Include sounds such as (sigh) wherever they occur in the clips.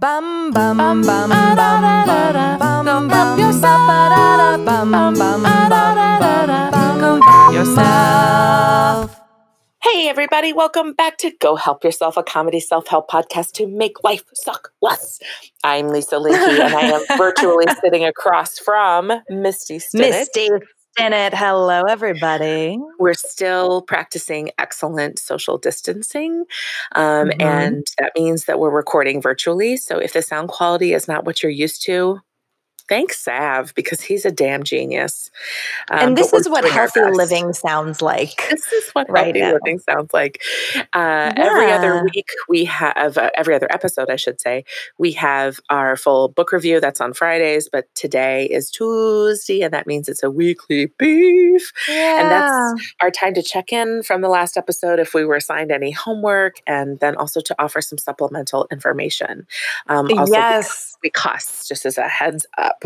Bum bum bum bum bum bum bum bum yourself. Hey, everybody, welcome back to Go Help Yourself, a comedy self help podcast to make life suck less. I'm Lisa Linky, and I am (laughs) virtually sitting across from Misty Stinnett. Misty Stinnett. Hello, everybody. We're still practicing excellent social distancing, um, Mhm. and that means that we're recording virtually. So if the sound quality is not what you're used to, thanks, Sav, because he's a damn genius. Um, and this is what healthy living sounds like. This is what right healthy now. living sounds like. Uh, Every other week, we have uh, every other episode, I should say, we have our full book review. That's on Fridays, but today is Tuesday, and that means it's a weekly beef. And that's our time to check in from the last episode if we were assigned any homework, and then also to offer some supplemental information. Um, also, yes. we costs just as a heads up.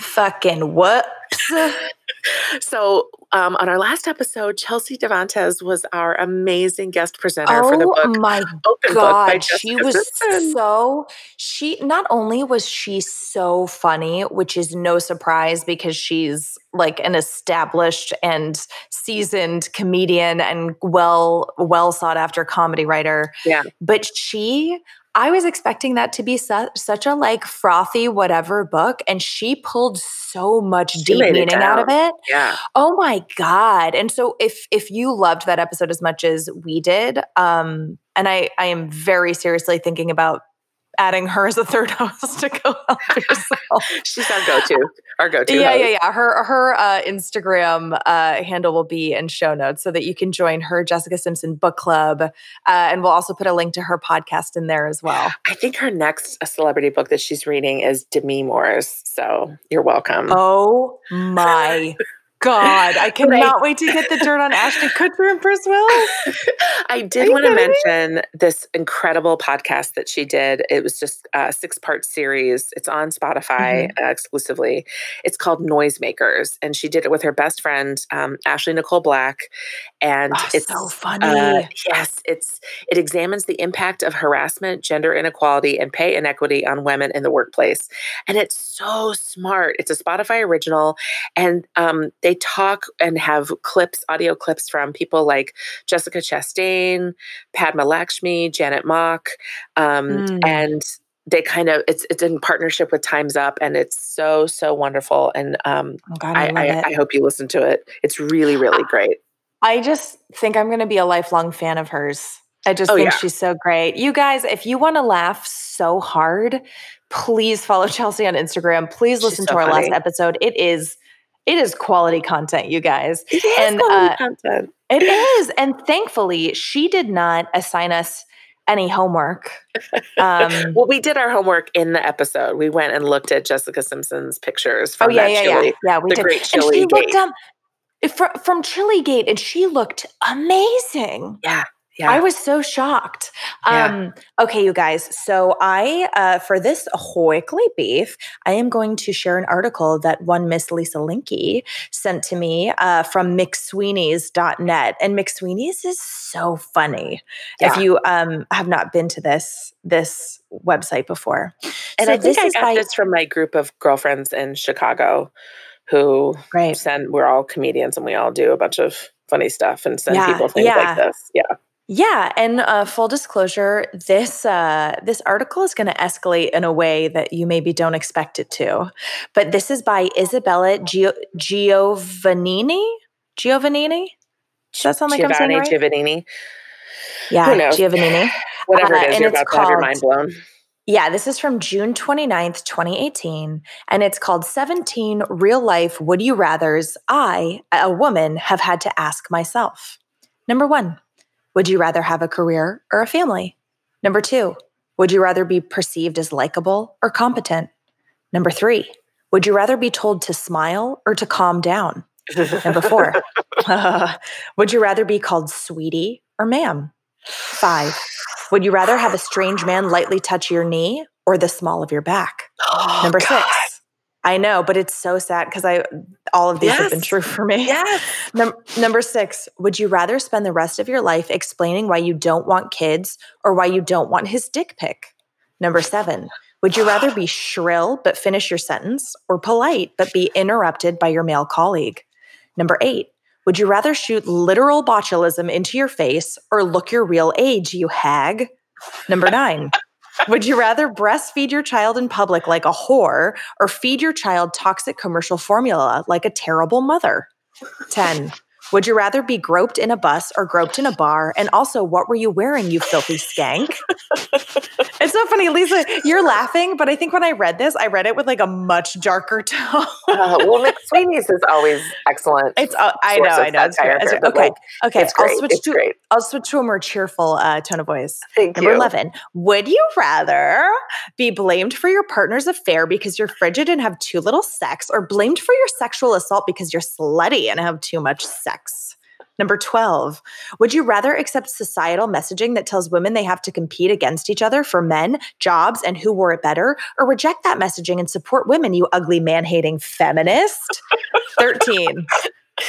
Fucking whoops. (laughs) So, um, on our last episode, Chelsea Devantez was our amazing guest presenter for the book. Oh my (laughs) Open God, she was Simpson. so she not only was she so funny, which is no surprise because she's like an established and seasoned comedian and well well sought after comedy writer. Yeah. But she I was expecting that to be su- such a like frothy whatever book and she pulled so much She deep meaning out of it. Yeah. Oh my god. And so if if you loved that episode as much as we did, um and I I am very seriously thinking about adding her as a third (laughs) host to go help (laughs) yourself. She's our go-to. Our go-to. yeah, host. yeah, yeah. Her her uh, Instagram uh, handle will be in show notes so that you can join her Jessica Simpson book club, uh, and we'll also put a link to her podcast in there as well. I think her next uh, celebrity book that she's reading is Demi Moore's. So you're welcome. Oh my (laughs) god! I (laughs) cannot wait to get the dirt on Ashton Kutcher and Bruce Willis. (laughs) I did want to kidding me? mention this incredible podcast that she did. It was just a six part series. It's on Spotify Mm-hmm. uh, exclusively. It's called Noisemakers. And she did it with her best friend, um, Ashley Nicole Black. And Oh, it's so funny. Uh, yes, it's it examines the impact of harassment, gender inequality, and pay inequity on women in the workplace. And it's so smart. It's a Spotify original, and um, they talk and have clips, audio clips from people like Jessica Chastain, Padma Lakshmi, Janet Mock, um, Mm. and they kind of it's it's in partnership with Times Up, and it's so so wonderful. And um, oh god, I, I, I. I hope you listen to it. It's really really great. I just think I'm going to be a lifelong fan of hers. I just Oh, think yeah. she's so great. You guys, if you want to laugh so hard, please follow (laughs) Chelsea on Instagram. Please She's listen so to our funny. last episode. It is it is quality content, you guys. It is And, quality uh, content. It (laughs) is. And thankfully, she did not assign us any homework. Um, (laughs) Well, we did our homework in the episode. We went and looked at Jessica Simpson's pictures oh from yeah, that yeah, chili. yeah, yeah. We the did. great and chili she looked um, from, from Chilligate, and she looked amazing. Yeah, yeah. I was so shocked. Yeah. Um, okay, you guys. So I, uh, for this weekly beef, I am going to share an article that one Miss Lisa Linky sent to me uh, from McSweeney's.net. And McSweeney's is so funny. Yeah. If you um, have not been to this this website before, and So I think this I is got by- this from my group of girlfriends in Chicago who great. send, we're all comedians and we all do a bunch of funny stuff and send Yeah, people things yeah. like this. Yeah. Yeah, and uh, full disclosure, this uh, this article is going to escalate in a way that you maybe don't expect it to. But this is by Isabella Gio- Giovannini. Giovannini. Does that sound like I'm saying Giovanni right? Giovannini, yeah? Giovannini. whatever Uh, it is, you're it's about to have your called- mind blown. Yeah, this is from June 29th, 2018, and it's called 17 Real Life Would You Rathers I, a woman, have had to ask myself. Number one, would you rather have a career or a family? Number two, would you rather be perceived as likable or competent? Number three, would you rather be told to smile or to calm down? Number four, (laughs) (laughs) would you rather be called sweetie or ma'am? Five, would you rather have a strange man lightly touch your knee or the small of your back? Oh, Number God. six. I know, but it's so sad because I all of these have been true for me. Yes. Num- number six, would you rather spend the rest of your life explaining why you don't want kids or why you don't want his dick pic? Number seven, would you rather be shrill but finish your sentence or polite but be interrupted by your male colleague? Number eight, would you rather shoot literal botulism into your face or look your real age, you hag? Number nine, (laughs) would you rather breastfeed your child in public like a whore or feed your child toxic commercial formula like a terrible mother? 10. Would you rather be groped in a bus or groped in a bar? And also, what were you wearing, you filthy skank? (laughs) it's so funny, Lisa. You're laughing, but I think when I read this, I read it with like a much darker (laughs) tone. uh, well, McSweeney's is always excellent. It's uh, I know, I know. It's great. It's, okay, like, okay. It's I'll switch it's to great. I'll switch to a more cheerful uh, tone of voice. Thank you. Number you. eleven. Would you rather be blamed for your partner's affair because you're frigid and have too little sex, or blamed for your sexual assault because you're slutty and have too much sex? Number 12, would you rather accept societal messaging that tells women they have to compete against each other for men, jobs, and who wore it better, or reject that messaging and support women, you ugly man hating feminist? (laughs) 13,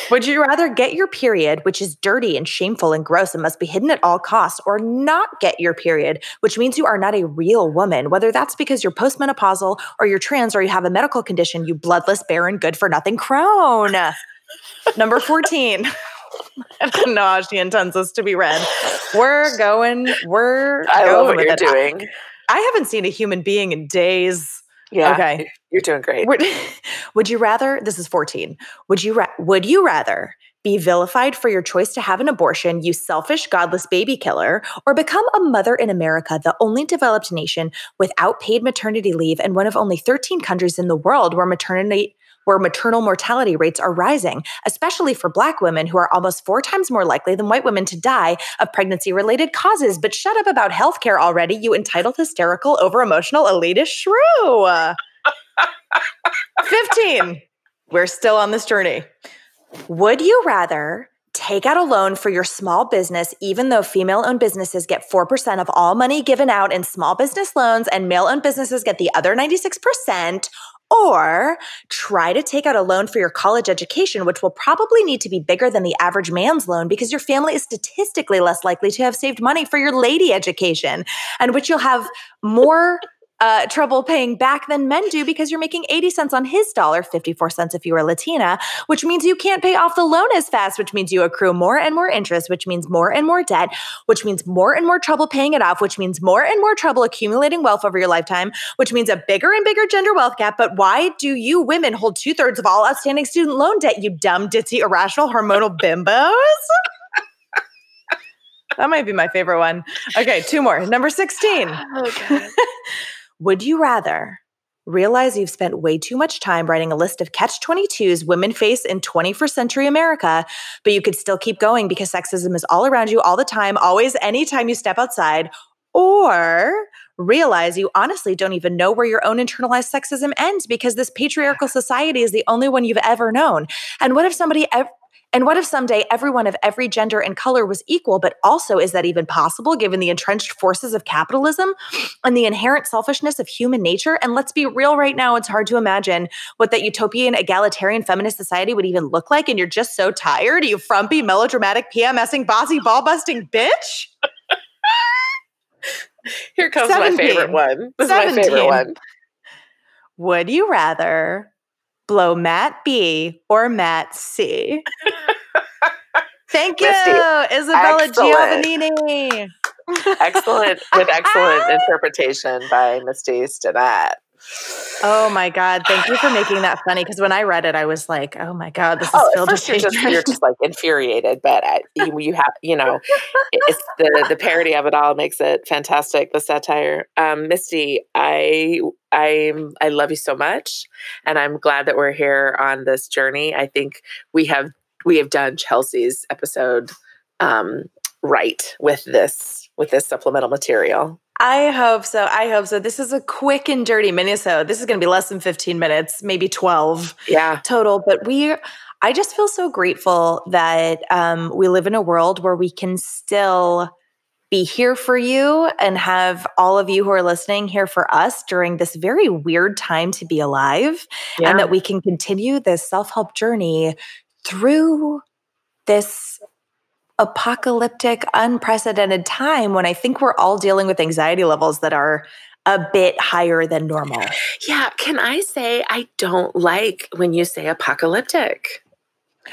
would you rather get your period, which is dirty and shameful and gross and must be hidden at all costs, or not get your period, which means you are not a real woman, whether that's because you're postmenopausal or you're trans or you have a medical condition, you bloodless, barren, good for nothing crone? Number 14. I don't know how she intends this to be read. We're going, we're I going love what you're it. doing. I haven't seen a human being in days. Yeah. Okay. You're doing great. Would, (laughs) would you rather, this is 14, would you, ra- would you rather be vilified for your choice to have an abortion, you selfish, godless baby killer, or become a mother in America, the only developed nation without paid maternity leave and one of only 13 countries in the world where maternity where maternal mortality rates are rising, especially for Black women who are almost four times more likely than white women to die of pregnancy related causes. But shut up about healthcare already, you entitled, hysterical, over emotional, elitist shrew. (laughs) 15. We're still on this journey. Would you rather take out a loan for your small business, even though female owned businesses get 4% of all money given out in small business loans and male owned businesses get the other 96%? Or try to take out a loan for your college education, which will probably need to be bigger than the average man's loan because your family is statistically less likely to have saved money for your lady education, and which you'll have more uh, trouble paying back than men do because you're making 80 cents on his dollar, 54 cents if you are Latina, which means you can't pay off the loan as fast, which means you accrue more and more interest, which means more and more debt, which means more and more trouble paying it off, which means more and more trouble accumulating wealth over your lifetime, which means a bigger and bigger gender wealth gap. But why do you women hold two thirds of all outstanding student loan debt, you dumb, ditzy, irrational, hormonal (laughs) bimbos? That might be my favorite one. Okay, two more. Number 16. Oh, (laughs) Would you rather realize you've spent way too much time writing a list of catch 22s women face in 21st century America, but you could still keep going because sexism is all around you all the time, always, anytime you step outside? Or realize you honestly don't even know where your own internalized sexism ends because this patriarchal society is the only one you've ever known. And what if somebody ev- and what if someday everyone of every gender and color was equal? But also, is that even possible given the entrenched forces of capitalism and the inherent selfishness of human nature? And let's be real right now, it's hard to imagine what that utopian, egalitarian, feminist society would even look like. And you're just so tired, you frumpy, melodramatic, PMSing, bossy, ball busting bitch. Here comes my favorite one. This is my favorite one. Would you rather blow Matt B or Matt C? Thank you, Misty, Isabella excellent. Giovannini. Excellent, with excellent (laughs) interpretation by Misty Stinnett. Oh my God. Thank you for making that funny. Because when I read it, I was like, oh my God, this is Oh, filled with you're just you're just like infuriated, but uh, you, you have you know, it's the the parody of it all makes it fantastic. The satire, um, Misty, I I'm I love you so much, and I'm glad that we're here on this journey. I think we have we have done Chelsea's episode um, right with this with this supplemental material. I hope so. I hope so. This is a quick and dirty minisode. This is going to be less than 15 minutes, maybe 12 Yeah, total. But we, I just feel so grateful that um, we live in a world where we can still be here for you and have all of you who are listening here for us during this very weird time to be alive. yeah. and that we can continue this self help journey through this apocalyptic, unprecedented time when I think we're all dealing with anxiety levels that are a bit higher than normal. Yeah. Can I say I don't like when you say apocalyptic?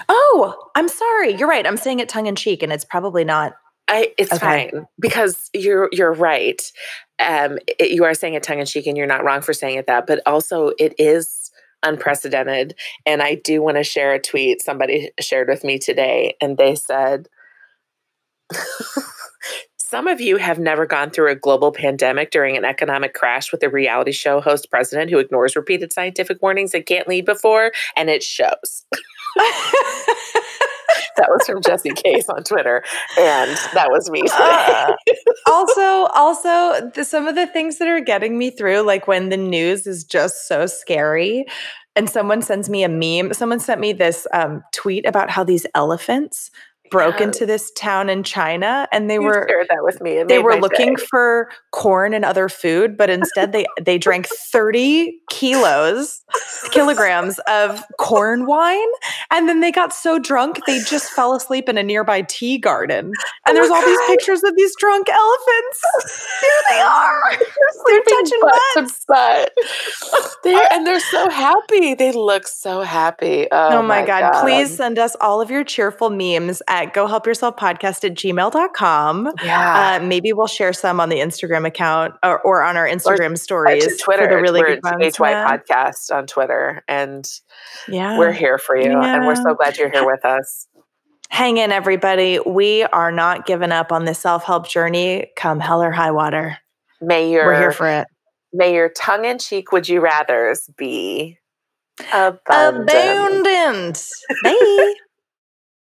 Oh, I'm sorry. You're right. I'm saying it tongue in cheek, and it's probably not. I, it's Okay. fine because you're you're right. Um, it, you are saying it tongue in cheek, and you're not wrong for saying it that. But also, it is unprecedented. And I do want to share a tweet somebody shared with me today, and they said, (laughs) "Some of you have never gone through a global pandemic during an economic crash with a reality show host president who ignores repeated scientific warnings and can't lead before, and it shows." (laughs) (laughs) that was from Jesse Case on Twitter, and that was me. Uh, (laughs) also, also the, some of the things that are getting me through, like when the news is just so scary, and someone sends me a meme. Someone sent me this um, tweet about how these elephants broke Yeah. into this town in China, and they You were shared that with me. It they were looking day. for corn and other food, but instead they they drank 30 kilos, kilograms of corn wine, and then they got so drunk they just fell asleep in a nearby tea garden. Oh and Oh there's my all these pictures of these drunk elephants. Here they (laughs) are. They're touching butt butts. butt. They're, and they're so happy. They look so happy. Oh, Oh, my, God. Please send us all of your cheerful memes at go help yourself podcast at gmail.com. Yeah. Uh, maybe we'll share some on the Instagram account or, or on our Instagram Or stories to Twitter. for the really we're good ones. Yeah. Podcast on Twitter. And Yeah. we're here for you. And we're so glad you're here with us. Hang in, everybody. We are not giving up on this self help journey come hell or high water. May your We're here for it. may your tongue in cheek would you rather's be abundant. Abandoned. Bye.